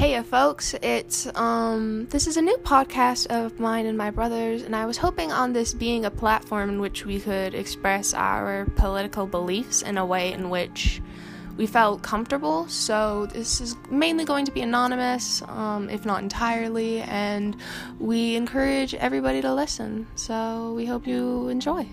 Hey, uh, folks! It's um, this is a new podcast of mine and my brothers, and I was hoping on this being a platform in which we could express our political beliefs in a way in which we felt comfortable. So this is mainly going to be anonymous, um, if not entirely, and we encourage everybody to listen. So we hope you enjoy.